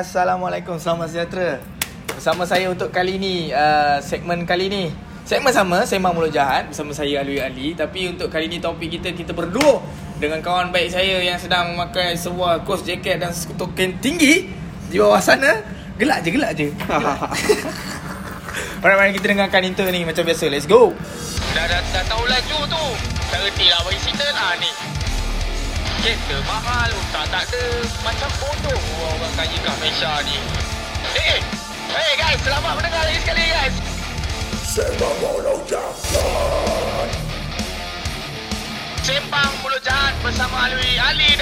Assalamualaikum, selamat sejahtera. Bersama saya untuk kali ni uh, Segmen kali ni Segmen sama, Sembang Mulut Jahat Bersama saya Alwi Ali. Tapi untuk kali ni topik kita Kita berdua Dengan kawan baik saya Yang sedang memakai sebuah kos jaket Dan token tinggi Di bawah sana. Gelak je, gelak je. Alright, mari kita dengarkan intro ni. Macam biasa, let's go. Dah, dah, dah tahu laju tu. Tak reti lah bagi cerita lah ni Kereta mahal Utang tak ada Macam bodoh orang kaya kat Malaysia ni. Eh, eh Hey guys, selamat mendengar lagi sekali guys. Sembang Mulut Jahat Sembang Mulut Jahat bersama Alwi Ali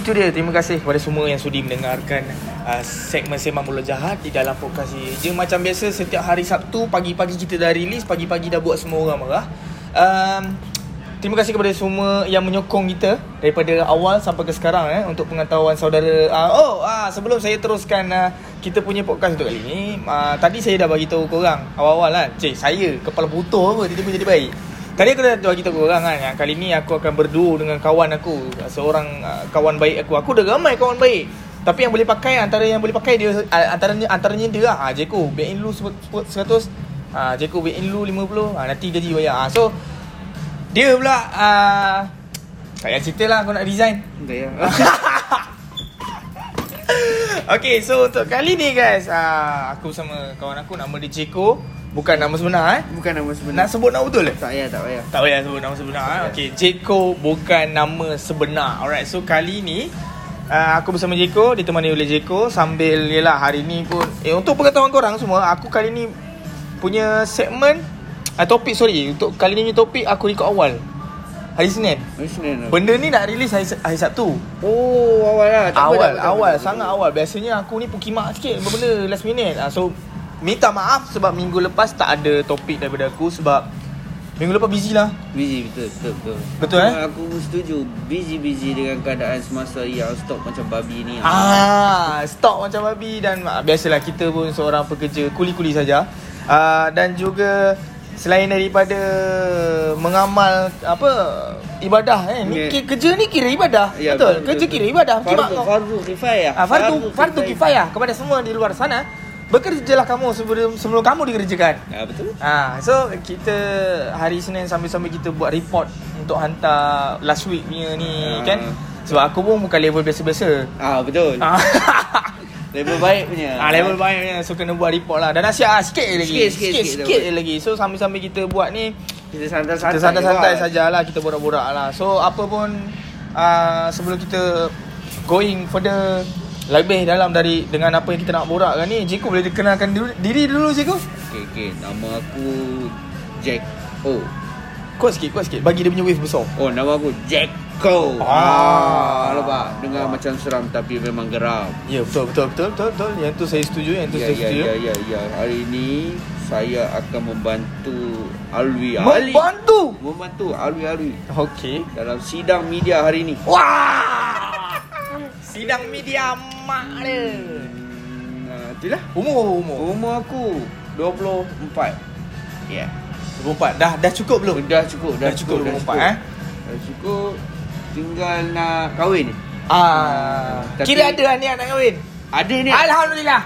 Itu dia terima kasih kepada semua yang sudi mendengarkan uh, segmen Sembang Mulut Jahat di dalam podcast ini. Je macam biasa setiap hari Sabtu pagi-pagi kita dah release, pagi-pagi dah buat semua orang marah. Um, terima kasih kepada semua yang menyokong kita daripada awal sampai ke sekarang eh untuk pengetahuan saudara. Uh, oh, uh, sebelum saya teruskan uh, kita punya podcast untuk kali ni, uh, tadi saya dah bagi tahu korang awal-awal kan. Cik, saya kepala butuh apa tiba-tiba jadi baik. Tadi aku dah bagi tahu korang kan yang kali ni aku akan berdua dengan kawan aku. Seorang uh, kawan baik aku. Aku dah ramai kawan baik. Tapi yang boleh pakai antara yang boleh pakai dia uh, antaranya antaranya dia lah. Ha, Jeko back in lu 100 ha, Jeko back in lu 50 ha, Nanti gaji bayar. Ha, So Dia pula uh, Tak payah cerita lah aku nak resign. Tak ya. Okay so untuk kali ni guys uh, Aku sama kawan aku nama dia Jeko Bukan nama sebenar eh Bukan nama sebenar. Nak sebut nama betul eh? Tak payah, tak payah. Tak payah sebut nama sebenar eh? Okay, Jeko bukan nama sebenar Alright, so kali ni uh, Aku bersama Jeko, ditemani oleh Jeko Sambil, yelah hari ni pun Eh, untuk pengetahuan korang semua Aku kali ni punya segmen uh, Topik, sorry Untuk kali ni punya topik aku ikut awal Hari Senin Hari Senin. Benda ni nak release hari, hari Sabtu Oh, awal lah. Tak apa, Awal, tak apa, tak awal, apa. sangat awal Biasanya aku ni pukimak sikit Benda last minute uh, So, minta maaf sebab minggu lepas tak ada topik daripada aku Sebab minggu lepas busy lah Busy, betul, betul, betul. Betul, aku, eh? Aku setuju. Busy-busy dengan keadaan semasa yang stok macam babi ni. Ah, stok macam babi dan ah, biasalah kita pun seorang pekerja kuli-kuli saja. Ah, dan juga selain daripada mengamal apa ibadah eh ni kerja ni kira ibadah. Ya, betul. betul, Kerja betul. kira ibadah. Fardu, fardu kifayah. ah, fardu fardu kifayah kepada semua di luar sana. Bekerjalah kamu sebelum sebelum kamu dikerjakan. Ya, betul. Ah, so kita hari Senin sambil-sambil kita buat report untuk hantar last week punya ni Ah. kan. Sebab aku pun bukan level biasa-biasa. Ah, betul. Ah. Level baik punya. Ah level baiknya so kena buat report lah dan nasihat ah, sikit lagi. Sikit, sikit, sikit, sikit, sikit, betul. je lagi. So sambil-sambil kita buat ni Kita santai-santai. kita santai-santai sajalah kita borak-borak lah. So apa pun uh, sebelum kita going further lebih dalam dari dengan apa yang kita nak borakkan ni Jeko boleh kenalkan diri, diri dulu Jeko Okey, okey. Nama aku Jack O. Kuat sikit kuat sikit bagi dia punya wave besar Oh, nama aku Jacko. Ah. Ah, nampak? Dengar macam seram tapi memang geram. Ya betul betul betul betul betul yang tu saya setuju yang tu Ya, saya ya, setuju ya, ya, ya. Hari ini saya akan membantu Alwi Ali. Membantu Membantu Alwi Alwi Okey dalam sidang media hari ini. Wah Sidang media mak dia Hmm, uh, itulah. Umur umur Umur aku 24. Ya. Yeah. 24 Dah dah cukup belum? Dah cukup, Dah cukup 24 eh Dah cukup. Tinggal nak kahwin ni. Ah, Tapi- Kira ada niat nak kahwin Ada ni. Alhamdulillah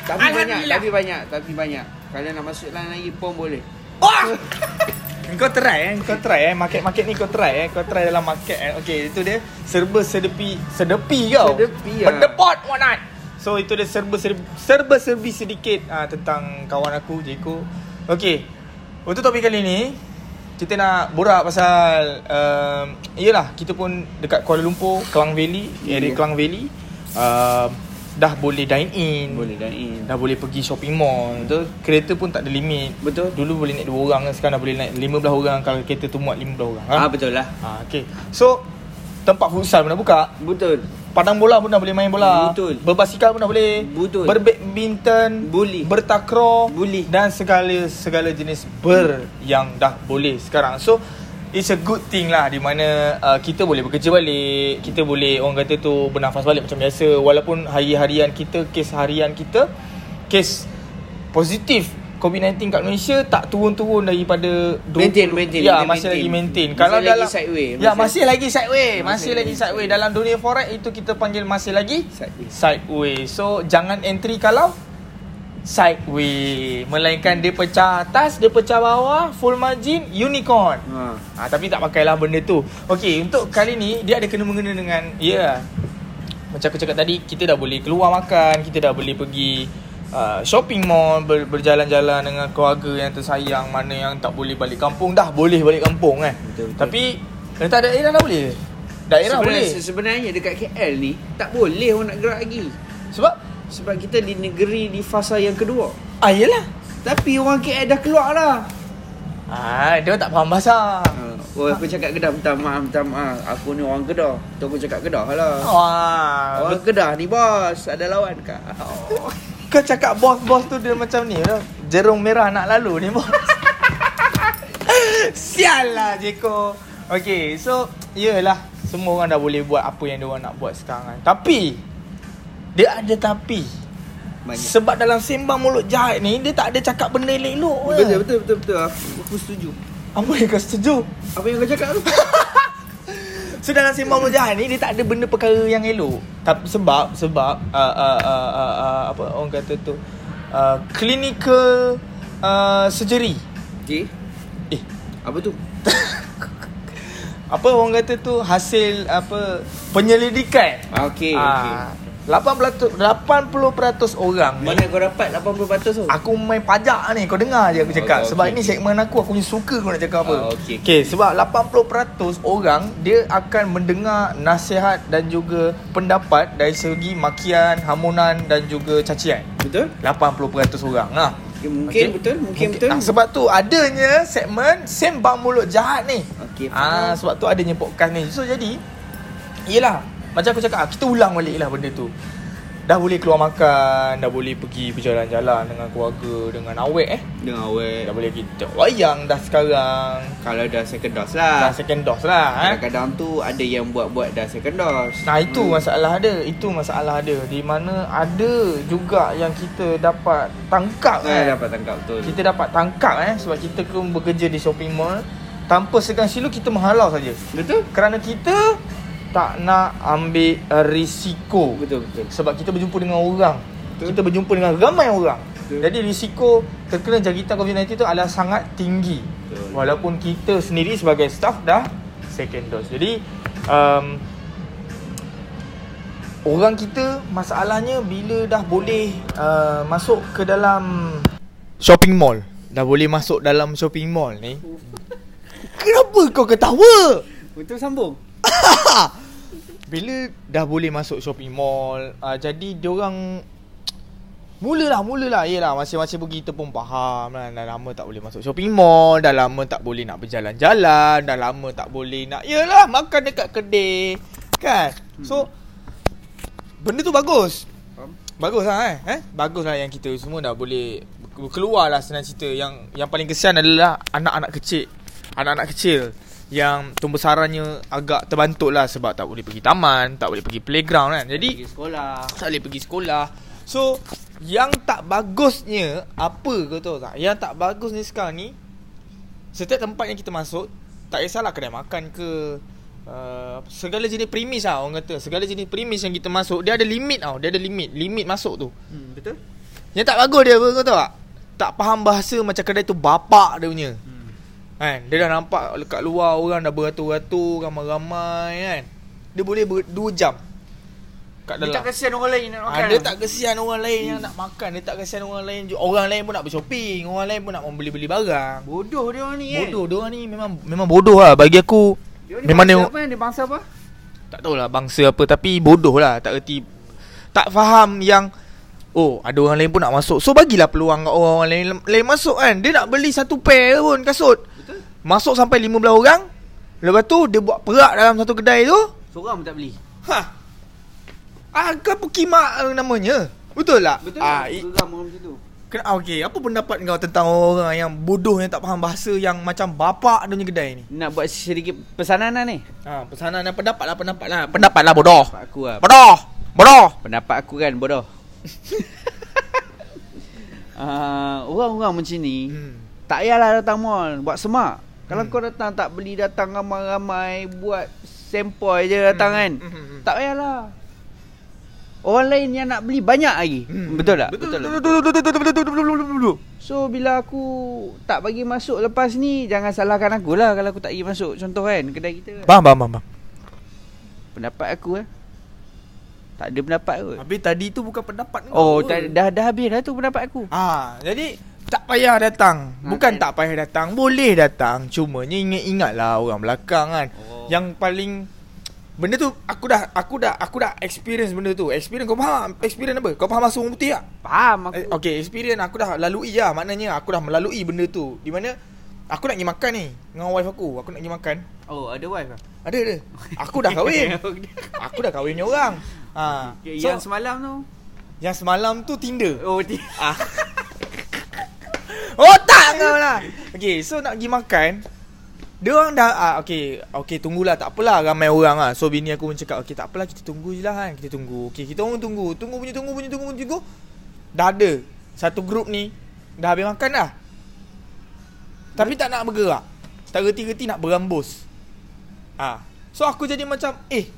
Tapi banyak, Alhamdulillah. tapi banyak, tapi banyak. Kalian nak masuk line lagi pun boleh. Wah Kau try eh. Kau try eh. Market-market ni kau try eh. Kau try dalam market eh. Okay itu dia Serba sedepi Sedepi kau. Sedepi, ah. Pendepot what not So itu dia serba serbi, serba serbi sedikit ah, Tentang kawan aku Jeko. Okay. Untuk topik kali ni Kita nak borak pasal um, Yelah Kita pun dekat Kuala Lumpur Kelang Valley Area Ya. Kelang Valley. Um, Dah boleh dine in Boleh dan in. Dah boleh pergi shopping mall Betul. Kereta pun tak ada limit Betul. Dulu boleh naik 2 orang Sekarang dah boleh naik 15 orang Kalau kereta tu muat 15 orang Ah ha? betul lah. ha okay. So Tempat futsal pun dah buka Betul. Padang bola pun dah boleh main bola Betul. Berbasikal pun dah boleh Betul. Berbadminton Boleh. Bertakraw Boleh. Dan segala segala jenis ber Yang dah boleh sekarang So It's a good thing lah Di mana uh, Kita boleh bekerja balik Kita boleh Orang kata tu Bernafas balik macam biasa Walaupun hari-harian kita Kes harian kita Kes Positif COVID-19 kat Malaysia tak turun-turun daripada Maintain, maintain. Ya, Dia masih maintain. lagi maintain. Masih Kalau lagi dalam sideway. Ya, Masih- masih lagi sideway. Masih, Masih lagi lagi sideway. Dalam dunia forex itu kita panggil masih lagi Sideway. sideway. So, jangan entry kalau sideway. Melainkan dia pecah atas, dia pecah bawah, full margin, unicorn. Ha. Ah, tapi tak pakailah benda tu. Okey, untuk kali ni dia ada kena mengena dengan ya. Yeah, macam aku cakap tadi, kita dah boleh keluar makan, kita dah boleh pergi uh, shopping mall, ber, berjalan-jalan dengan keluarga yang tersayang, mana yang tak boleh balik kampung, dah boleh balik kampung kan. Betul, betul. Tapi letak daerah dah boleh. Daerah sebenarnya, boleh. Sebenarnya dekat KL ni tak boleh orang nak gerak lagi. Sebab Sebab kita di negeri di fasa yang kedua. ah yelah. Tapi orang KL dah keluar dah. Ah, dia tak faham bahasa. Ha. Oh, aku cakap Kedah minta maaf, minta maaf. Aku ni orang Kedah. Tu aku cakap Kedah lah. Wah, Orang Kedah ni bos, ada lawan kak. Kau cakap bos-bos tu dia macam ni tau. Jerung merah nak lalu ni bos. Sial lah Jeko. Okay, so Yelah Semua orang dah boleh buat apa yang dia orang nak buat sekarang kan. Tapi Dia ada tapi Banyak. Sebab dalam sembang mulut jahat ni Dia tak ada cakap benda elok-elok Betul, betul, betul, betul. Aku, aku setuju. Apa yang kau setuju? Apa yang kau cakap tu? So dalam sembang mulut jahat ni Dia tak ada benda perkara yang elok Tapi sebab Sebab uh, uh, uh, uh, uh, Apa orang kata tu uh, Clinical uh, Surgery Okey. Eh Apa tu? apa orang kata tu hasil apa penyelidikan. Ah, Okey, okey. Ah, 80% 80% orang Mana kau dapat 80% tu? Aku main pajak ni Kau dengar je aku cakap Oh, Sebab okey, ini okey. segmen aku Aku ni suka kau nak cakap apa Ah, okey, okay, Sebab 80% orang Dia akan mendengar Nasihat dan juga Pendapat Dari segi makian Hamunan Dan juga cacian Betul? 80% orang lah Okay, mungkin betul, mungkin betul. Ah, Sebab tu adanya segmen Sembang mulut jahat ni Okey, Ah, sebab tu adanya podcast ni. So jadi Yelah Macam aku cakap Kita ulang balik lah benda tu Dah boleh keluar makan Dah boleh pergi berjalan-jalan Dengan keluarga Dengan awek eh Dengan awet. Dah boleh kita wayang dah sekarang Kalau dah second dose Dah lah. second dose lah eh Kadang-kadang tu ada yang buat-buat dah second dose. Nah itu masalah ada Itu masalah ada Di mana ada juga yang kita dapat tangkap Saya eh. dapat tangkap betul. Kita dapat tangkap eh Sebab kita pun bekerja di shopping mall Tanpa segan silu kita menghalau saja Betul? Kerana kita tak nak ambil uh, risiko Betul, betul. Sebab kita berjumpa dengan orang Betul. Kita berjumpa dengan ramai orang Betul. Jadi risiko terkena jangkitan COVID-19 itu adalah sangat tinggi Betul. Walaupun kita sendiri sebagai staff dah second dose Jadi um, Orang kita masalahnya bila dah boleh uh, masuk ke dalam shopping mall Dah boleh masuk dalam shopping mall ni Kenapa kau ketawa? Betul sambung. Bila dah boleh masuk shopping mall uh, Jadi diorang Mulalah, mulalah Yelah, masing-masing pun kita pun faham lah Dah lama tak boleh masuk shopping mall Dah lama tak boleh nak berjalan-jalan Dah lama tak boleh nak Yelah, makan dekat kedai Kan? So Benda tu bagus. Faham? Bagus lah eh, eh? Bagus lah yang kita semua dah boleh Keluar lah senang cerita. Yang yang paling kesian adalah Anak-anak kecil. Anak-anak kecil Yang tumbesarannya agak terbantuk lah Sebab tak boleh pergi taman Tak boleh pergi playground kan. Jadi Pergi sekolah. tak boleh pergi sekolah. So Yang tak bagusnya Apa kau tahu tak? Yang tak bagus ni sekarang ni Setiap tempat yang kita masuk Tak kisahlah kedai makan ke uh, Segala jenis premis lah orang kata. Segala jenis premis yang kita masuk Dia ada limit tau. Dia ada limit Limit masuk tu. Hmm, betul? Yang tak bagus dia apa kau tahu tak? Tak faham bahasa macam kedai tu bapak dia punya. Hmm. Kan? Dia dah nampak dekat luar orang dah beratur-ratur Ramai-ramai kan? Dia boleh ber, 2 jam Kat Dia dalam. tak kasihan orang lain nak makan. Ah, dia tak kesian orang lain yang nak makan. Dia tak kesian orang lain. Orang lain pun nak bershopping Orang lain pun nak membeli-beli barang. Bodoh dia orang ni kan. Bodoh dia orang ni memang memang bodoh lah Bagi aku. Dia Memang bangsa dia apa kan? Dia bangsa apa? Tak tahulah bangsa apa Tapi bodoh lah. Tak erti Tak faham yang Oh ada orang lain pun nak masuk. So bagilah peluang kat orang lain. Lain masuk kan? Dia nak beli satu pair pun kasut? Masuk sampai 15 orang Lepas tu dia buat perak dalam satu kedai tu Seorang pun tak beli. Ha Agak pukimak namanya Betul tak? Betul? Ah, Ah, i- Geram orang macam tu. Kena ah, okey, apa pendapat kau tentang orang yang bodoh yang tak faham bahasa yang macam bapak dia punya kedai ni? Nak buat sedikit pesanan lah ni. Ha, pesanan dan pendapat lah, pendapat lah. Pendapat lah bodoh. Pendapat aku lah. Bodoh. Bodoh. Pendapat aku kan bodoh. uh, orang-orang macam ni Hmm. tak payahlah datang mall buat semak. Kalau Hmm. kau datang tak beli datang ramai-ramai buat sempoi je datang kan. Hmm, hmm, hmm. Tak payahlah. Orang lain yang nak beli banyak lagi. Hmm. Betul tak? Betul tak? betul betul betul betul betul betul betul betul betul. So bila aku tak bagi masuk lepas ni jangan salahkan aku lah kalau aku tak bagi masuk contoh kan kedai kita. Kan. Faham faham faham. Pendapat aku eh. Tak ada pendapat kot. Habis tadi tu bukan pendapat kau. Oh dah, dah dah habis dah tu pendapat aku. Ah, jadi tak payah datang. Bukan Ha, tak payah datang, boleh datang. Cumanya ingat-ingatlah orang belakang kan. Oh. Yang paling benda tu aku dah aku dah aku dah experience benda tu. Experience kau faham? Experience apa? Kau faham masuk orang putih tak? Faham aku. Eh, Okay, experience aku dah lalui lah. Maknanya aku dah melalui benda tu. Di mana aku nak pergi makan ni dengan wife aku. Aku nak pergi makan. Oh ada wife ah. Ada ada. Aku dah kahwin. aku dah kahwin dengan orang. Ha. Okay, So, yang semalam tu. yang semalam tu Tinder. Oh dia. Ah. oh tak kau lah. Okay, so nak pergi makan. Dia orang dah ah, okay, okay tunggulah tak apalah ramai orang ah. So bini aku pun cakap okay tak apalah kita tunggu je lah kan. Kita tunggu. Okay, kita orang tunggu. Tunggu punya tunggu punya tunggu punya tunggu. Dah ada satu grup ni dah habis makan dah. Tapi tak nak bergerak. Tak reti-reti nak berambus. Ah. So aku jadi macam eh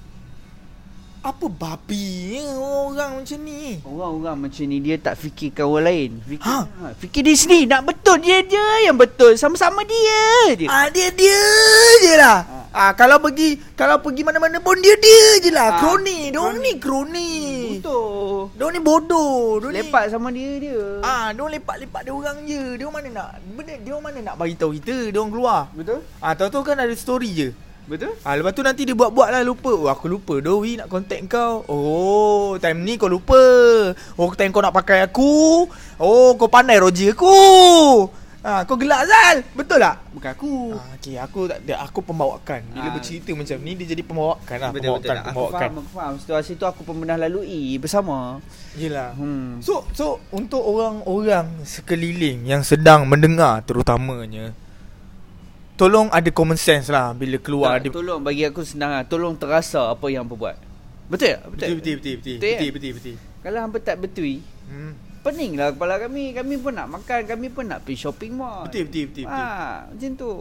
apa babinya orang macam ni? Orang-orang macam ni dia tak fikirkan orang lain. Fikir, Ha? ha. fikir dia sendiri nak betul dia je yang betul. Sama-sama dia je. Ah dia dia je lah. Ah kalau pergi kalau pergi mana-mana pun dia dia je lah. Ah, kroni, dong kroni. ni kroni. Betul. Dong ni bodoh, dong Lepak ni. sama dia dia. Ah, dong lepak-lepak dia orang je. Dia mana nak benda dia mana nak bagi tahu kita, dia orang keluar. Betul? Ah tahu-tahu kan ada story je. Betul? Ah lepas tu nanti dia buat-buat lah lupa. Oh aku lupa. Doi nak contact kau. Oh, time ni kau lupa. Oh, time kau nak pakai aku. Oh, kau pandai Roger aku. Ah, kau gelak Zal. Betul tak? Bukan aku. Ah, okay, aku tak ada aku pembawakan. Bila Ah. bercerita macam ni dia jadi pembawakan lah, betul betul. pembawakan, Aku pembawakan. faham, aku faham. Situasi tu aku pun pernah lalui bersama. Yelah. Hmm. So so untuk orang-orang sekeliling yang sedang mendengar terutamanya tolong ada common sense lah bila keluar tak, ada tolong bagi aku senang lah. Tolong terasa apa yang hampa buat. Betul tak? betul betul betul betul Betul, betul kan? betul betul. Kalau hampa tak betul, Hmm. pening lah kepala kami. Kami pun nak makan, kami pun nak pergi shopping mall. Betul betul betul betul. Ah, macam tu.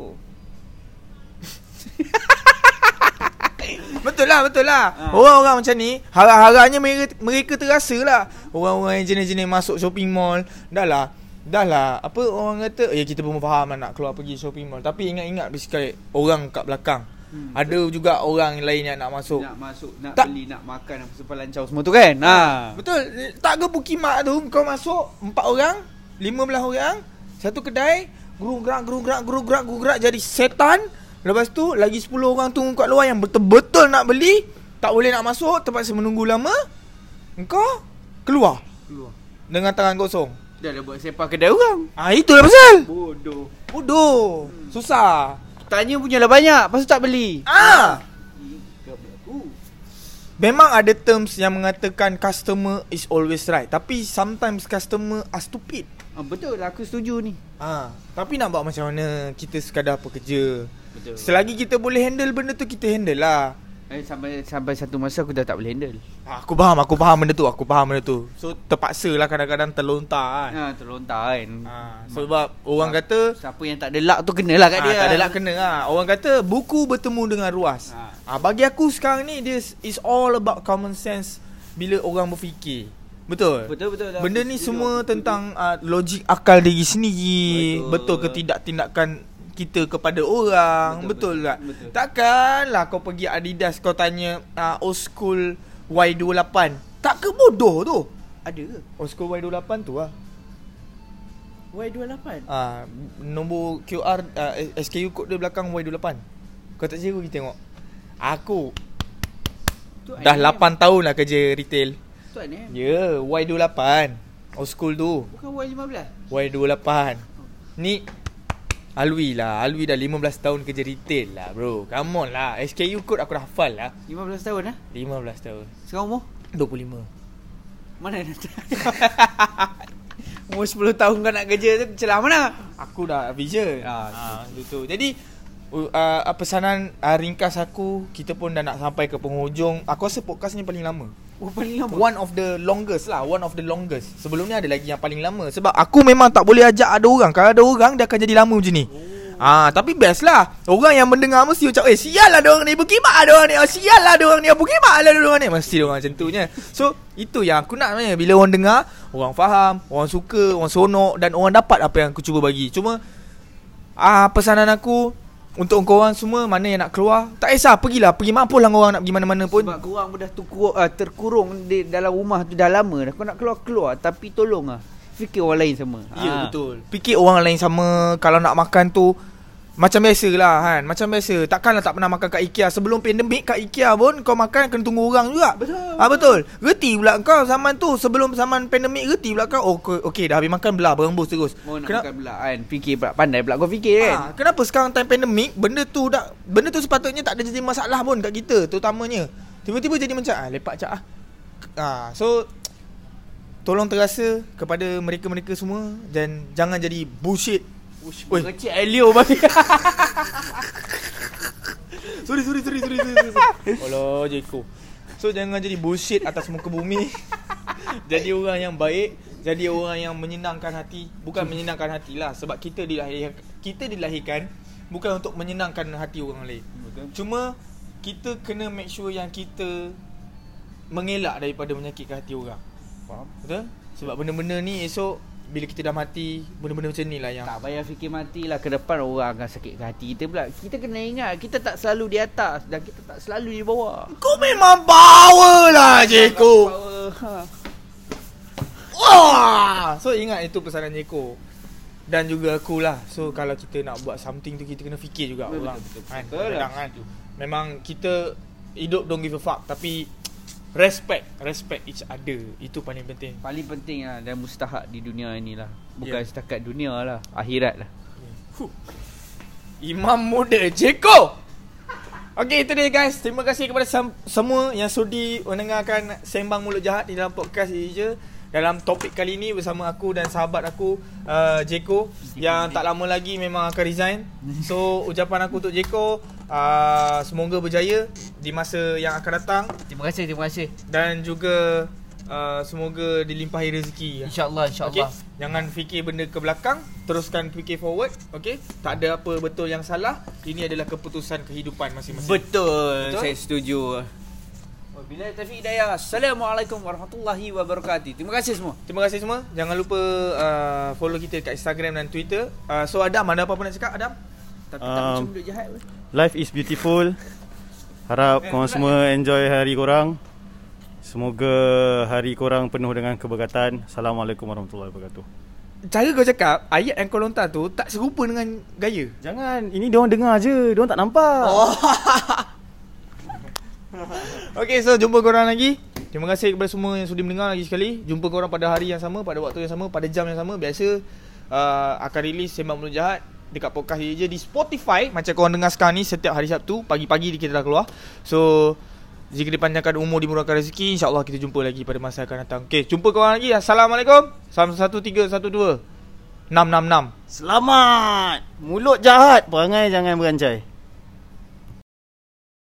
Betul lah betul lah. Ha. Orang-orang macam ni harap-harapnya mereka mereka terasa lah. Orang-orang yang jenis-jenis masuk shopping mall dah lah Dah lah Apa orang kata Ya kita pun faham lah Nak keluar pergi shopping mall. Tapi ingat-ingat Sekali Orang kat belakang. Hmm, Ada juga orang lain yang nak masuk. Nak masuk, nak Tak- beli, nak makan apa sepal lancau semua tu kan? Ha. Betul. Tak ke Pukimak tu Kau masuk Empat orang Lima belah orang Satu kedai Gerung gerak Gerung gerak Gerung gerak Gerung gerak Jadi setan. Lepas tu Lagi 10 orang tunggu kat luar Yang betul-betul nak beli Tak boleh nak masuk Terpaksa menunggu lama Engkau Keluar. Keluar. Dengan tangan kosong Dah dah buat sepak kedai orang. Ah itulah pasal Bodoh. Bodoh Susah Tanya punyalah banyak, lepas tu tak beli. Ah. Memang ada terms yang mengatakan Customer is always right Tapi sometimes customer are stupid Ah, betul lah, aku setuju ni. Ah, tapi nak buat macam mana kita sekadar pekerja. Betul. Selagi kita boleh handle benda tu kita handle lah. Eh, sampai sampai satu masa aku dah tak boleh handle. Ah, aku faham, aku faham benda tu, aku faham benda tu. So terpaksa lah kadang-kadang terlontar kan. Ha, terlontar kan. Ah, sebab orang kata Siapa yang tak ada luck tu kenalah kat ah, dia. tak ada lah kena lah. Orang kata buku bertemu dengan ruas. Ah. Ah, bagi aku sekarang ni this is all about common sense bila orang berfikir. Betul? Betul betul. Benda ni semua tentang uh, logik akal diri sendiri. Betul. Betul, ke tidak tindakan kita kepada orang. Betul, Betul, betul, tak? betul. Takkanlah kau pergi Adidas kau tanya uh, old school Y28. Tak ke bodoh tu? ada ke? Old school Y28 tu lah. Y28. Uh, nombor QR uh, SKU code dia belakang Y28. Kau tak kira pergi tengok. Aku Tu dah INM. 8 tahun lah kerja retail. Tu INM. Ya, yeah, Y28. Old school tu. Bukan Y15. Y28 Ni Alwi lah. Alwi dah 15 tahun kerja retail lah bro. Come on lah. SKU code aku dah hafal lah. 15 tahun ah. 15 tahun. Sekarang umur? 25 Mana nak Umur 10 tahun kau nak kerja tu celah mana? Aku dah vision. Ah, ah, Itu tu Jadi uh, uh, Pesanan uh, ringkas aku Kita pun dah nak sampai ke penghujung. Aku rasa podcast ni paling lama Oh, paling lama. One of the longest lah One of the longest. Sebelum ni ada lagi yang paling lama. Sebab aku memang tak boleh ajak ada orang. Kalau ada orang Dia akan jadi lama macam ni. Ah, tapi best lah. Orang yang mendengar mesti macam Eh sial lah orang ni Berkimak ada orang ni. Oh, Sial lah orang ni Berkimak lah orang ni. Mesti orang macam tu je. So itu yang aku nak sebenarnya. Bila orang dengar Orang faham Orang suka Orang sonok Dan orang dapat apa yang aku cuba bagi. Cuma ah Pesanan aku Untuk korang semua Mana yang nak keluar Tak kisah Pergilah Pergi mampu lah orang nak pergi mana-mana pun Sebab korang dah tukur, uh, terkurung di dalam rumah tu dah lama dah. Kau nak keluar-keluar tapi tolong lah. Fikir orang lain sama. Ya Ah. betul Fikir orang lain sama Kalau nak makan tu Macam biasa lah kan Macam biasa Takkanlah tak pernah makan kat IKEA Sebelum pandemik kat IKEA pun Kau makan kena tunggu orang juga Betul, ah, Betul Reti pula kau zaman tu Sebelum zaman pandemik Reti pula kau Oh okay, okay dah habis makan belah Berembus terus Mau nak Kenapa- makan pula kan. Fikir pula. Pandai pula kau fikir kan. Ah, kenapa sekarang time pandemik Benda tu dah Benda tu sepatutnya tak ada jadi masalah pun kat kita Terutamanya Tiba-tiba jadi macam ah, Lepak cak ah. ah So Tolong terasa kepada mereka-mereka semua Dan jangan jadi bullshit Ush, Oi. Kecil Elio bagi. Sorry sorry sorry sorry sorry. sorry. Alah Jeko. So jangan jadi bullshit atas muka bumi. jadi orang yang baik, jadi orang yang menyenangkan hati, bukan menyenangkan hati lah sebab kita dilahirkan kita dilahirkan bukan untuk menyenangkan hati orang lain. Betul. Cuma kita kena make sure yang kita mengelak daripada menyakitkan hati orang. Faham? Betul? Sebab benda-benda ni esok bila kita dah mati, benda-benda macam ni lah yang Tak payah fikir matilah ke depan orang akan sakit ke hati kita pula. Kita kena ingat kita tak selalu di atas dan kita tak selalu di bawah. Kau memang power lah Jeko. Ha. Wah! So ingat itu pesanan Jeko Dan juga aku lah So kalau kita nak buat something tu Kita kena fikir juga Betul, orang betul, betul. kan? Betul Kadang-kadang lah. kan Memang kita Hidup don't give a fuck Tapi Respect Respect each other Itu paling penting Paling penting lah dan mustahak di dunia ni lah. Bukan Ya. setakat dunia lah, akhirat lah. Huh. Imam muda Jeko Okay itu dia guys Terima kasih kepada sem- semua Yang sudi mendengarkan Sembang Mulut Jahat Di dalam podcast ini je Dalam topik kali ni Bersama aku dan sahabat aku uh, Jeko Yang tak lama lagi Memang akan resign So ucapan aku untuk Jeko uh, Semoga berjaya Di masa yang akan datang Terima kasih, terima kasih. Dan juga uh, Semoga dilimpahi rezeki InsyaAllah, Okay. insyaAllah. Jangan fikir benda ke belakang, teruskan fikir forward, okay? Tak ada apa betul yang salah. Ini adalah keputusan kehidupan masing-masing. Betul, Betul? saya setuju. Bila Taufik Hidayah. Assalamualaikum warahmatullahi wabarakatuh. Terima kasih semua. Terima kasih semua. Jangan lupa uh, follow kita kat Instagram dan Twitter. Uh, so Adam, ada apa-apa nak cakap Adam? Tapi tak Um, macam duduk jahat pun. Life is beautiful. Harap korang semua enjoy hari korang. Semoga hari korang penuh dengan keberkatan. Assalamualaikum warahmatullahi wabarakatuh. Cara kau cakap, ayat yang kau lontar tu tak serupa dengan gaya. Jangan, ini diorang dengar je. Diorang tak nampak. Oh. okay, so jumpa korang lagi. Terima kasih kepada semua yang sudi mendengar lagi sekali. Jumpa korang pada hari yang sama, pada waktu yang sama, pada jam yang sama. Biasa uh, akan rilis Sembang Mulut Jahat dekat podcast je di Spotify. Macam korang dengar sekarang ni setiap hari Sabtu, pagi-pagi kita dah keluar. So, jika dipanjangkan umur, dimurahkan rezeki, insyaAllah kita jumpa lagi pada masa akan datang. Okay, jumpa korang lagi. Assalamualaikum. Salam 1312 666. Selamat. Mulut jahat. Perangai jangan beranjai.